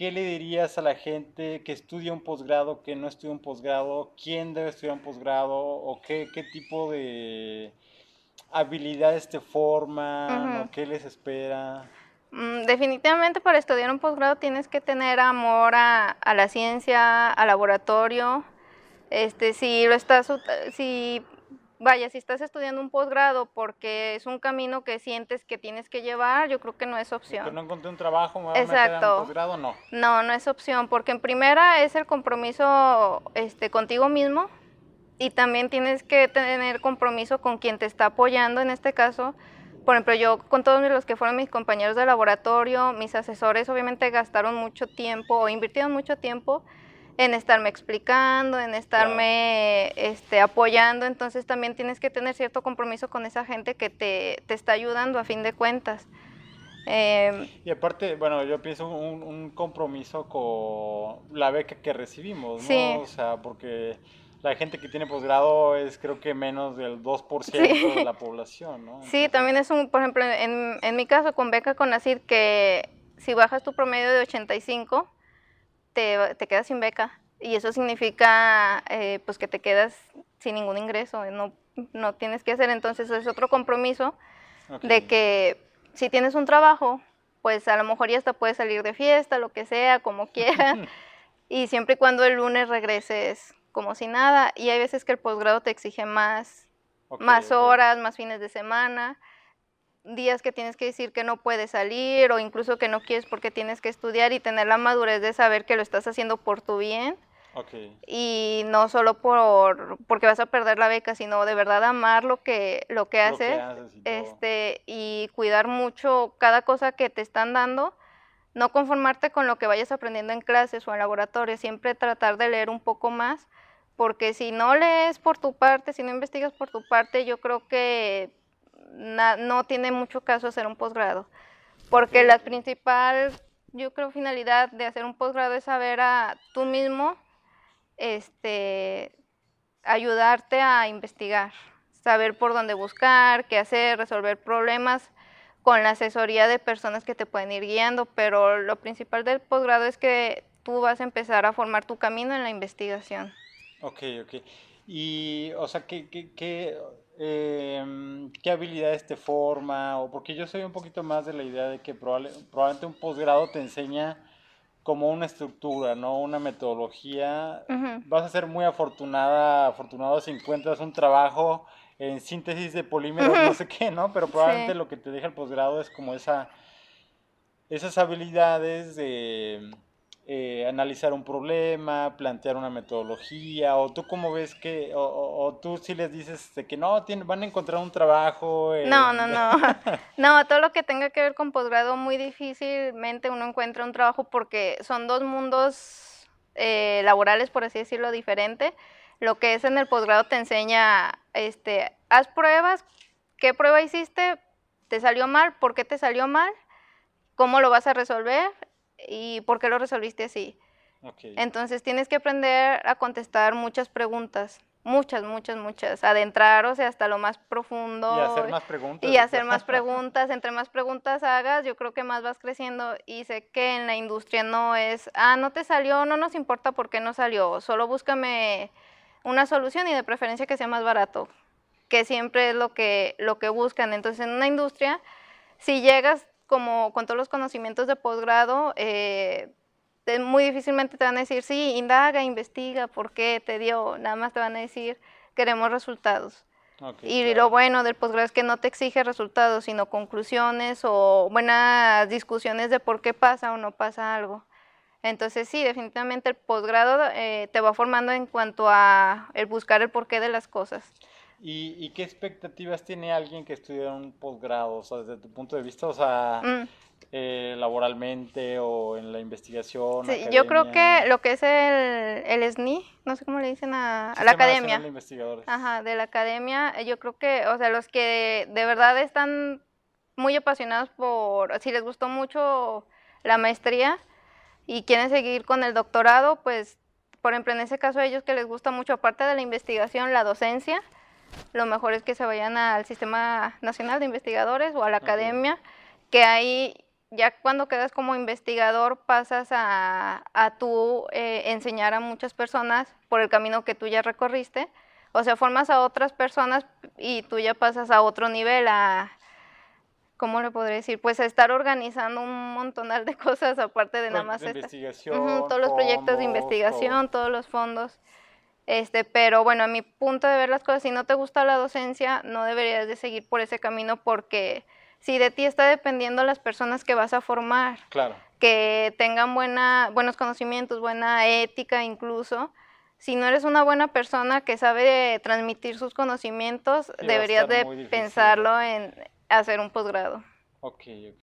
¿qué le dirías a la gente que estudia un posgrado, que no estudia un posgrado? ¿Quién debe estudiar un posgrado? ¿O qué, qué tipo de habilidades te forman? ¿O qué les espera? Mm, definitivamente para estudiar un posgrado tienes que tener amor a, a, la ciencia, al laboratorio. Este, si lo estás, si vaya, si estás estudiando un posgrado porque es un camino que sientes que tienes que llevar, yo creo que no es opción. Que no encontré un trabajo, me voy a Exacto. un posgrado, no. No, no es opción, porque en primera es el compromiso este, contigo mismo y también tienes que tener compromiso con quien te está apoyando, en este caso. Por ejemplo, yo con todos los que fueron mis compañeros de laboratorio, mis asesores obviamente gastaron mucho tiempo o invirtieron mucho tiempo en estarme explicando, en estarme este, apoyando, entonces también tienes que tener cierto compromiso con esa gente que te, te está ayudando a fin de cuentas. Em, y aparte, bueno, yo pienso un, un, compromiso con la beca que recibimos, ¿no? O sea, porque la gente que tiene posgrado es creo que menos del 2% de la población, ¿no? sí, también es un, por ejemplo, en, en mi caso con beca con ACID, que si bajas tu promedio de 85, te, te quedas sin beca. Y eso significa eh, pues que te quedas sin ningún ingreso, no, no tienes que hacer. Entonces es otro compromiso de que si tienes un trabajo, pues a lo mejor ya hasta puedes salir de fiesta, lo que sea, como quieras. y siempre y cuando el lunes regreses como si nada. Y hay veces que el posgrado te exige más, más horas, más fines de semana días que tienes que decir que no puedes salir o incluso que no quieres porque tienes que estudiar y tener la madurez de saber que lo estás haciendo por tu bien. Y no solo por porque vas a perder la beca, sino de verdad amar lo que lo que haces, y este y cuidar mucho cada cosa que te están dando, no conformarte con lo que vayas aprendiendo en clases o en laboratorio, siempre tratar de leer un poco más, porque si no lees por tu parte, si no investigas por tu parte, yo creo que no tiene mucho caso hacer un posgrado, porque la principal, yo creo, finalidad de hacer un posgrado es saber a tú mismo, este, ayudarte a investigar, saber por dónde buscar, qué hacer, resolver problemas con la asesoría de personas que te pueden ir guiando, pero lo principal del posgrado es que tú vas a empezar a formar tu camino en la investigación. Ok, ok. Y, o sea, ¿qué, qué, qué eh, qué habilidades te forma, o porque yo soy un poquito más de la idea de que probablemente un posgrado te enseña como una estructura, ¿no? Una metodología. Vas a ser muy afortunada, afortunado si encuentras un trabajo en síntesis de polímeros, no sé qué, ¿no? Pero probablemente lo que te deja el posgrado es como esa, esas habilidades de eh, analizar un problema, plantear una metodología, o tú cómo ves que, o, tú sí les dices de que no, tienen, van a encontrar un trabajo. No, no, no, no, todo lo que tenga que ver con posgrado muy difícilmente uno encuentra un trabajo porque son dos mundos eh, laborales, por así decirlo, diferente. Lo que es en el posgrado te enseña, este, haz pruebas, qué prueba hiciste, te salió mal, por qué te salió mal, cómo lo vas a resolver y por qué lo resolviste así. Entonces tienes que aprender a contestar muchas preguntas, muchas, muchas, muchas, adentrar, o sea, hasta lo más profundo. Y hacer más preguntas. Y hacer más preguntas, entre más preguntas hagas, yo creo que más vas creciendo y sé que en la industria no es, ah, no te salió, no nos importa por qué no salió, solo búscame una solución y de preferencia que sea más barato, que siempre es lo que, lo que buscan. Entonces en una industria, si llegas como con todos los conocimientos de posgrado, eh, muy difícilmente te van a decir, sí, indaga, investiga, ¿por qué te dio? Nada más te van a decir, queremos resultados. y lo bueno del posgrado es que no te exige resultados, sino conclusiones o buenas discusiones de por qué pasa o no pasa algo. Entonces sí, definitivamente el posgrado eh, te va formando en cuanto a el buscar el porqué de las cosas. ¿Y, qué expectativas tiene alguien que estudia un posgrado? O sea, desde tu punto de vista, o sea, mm. eh, laboralmente o en la investigación. Sí, yo creo que lo que es el, el SNI, no sé cómo le dicen a, la academia. De investigadores. Ajá, de la academia, eh, yo creo que, o sea, los que de verdad están muy apasionados por, si les gustó mucho la maestría y quieren seguir con el doctorado, pues, por ejemplo, en ese caso a ellos que les gusta mucho, aparte de la investigación, la docencia, lo mejor es que se vayan al Sistema Nacional de Investigadores o a la academia, que ahí ya cuando quedas como investigador pasas a, a tú eh, enseñar a muchas personas por el camino que tú ya recorriste. O sea, formas a otras personas y tú ya pasas a otro nivel, a, ¿cómo le podría decir? Pues a estar organizando un montonal de cosas aparte de nada más todos los proyectos de investigación, todos los fondos. Este, pero bueno, a mi punto de ver las cosas, si no te gusta la docencia, no deberías de seguir por ese camino porque si de ti está dependiendo las personas que vas a formar. Claro. que tengan buena, buenos conocimientos, buena ética incluso. Si no eres una buena persona que sabe transmitir sus conocimientos, deberías de pensarlo en hacer un posgrado. Ok, ok.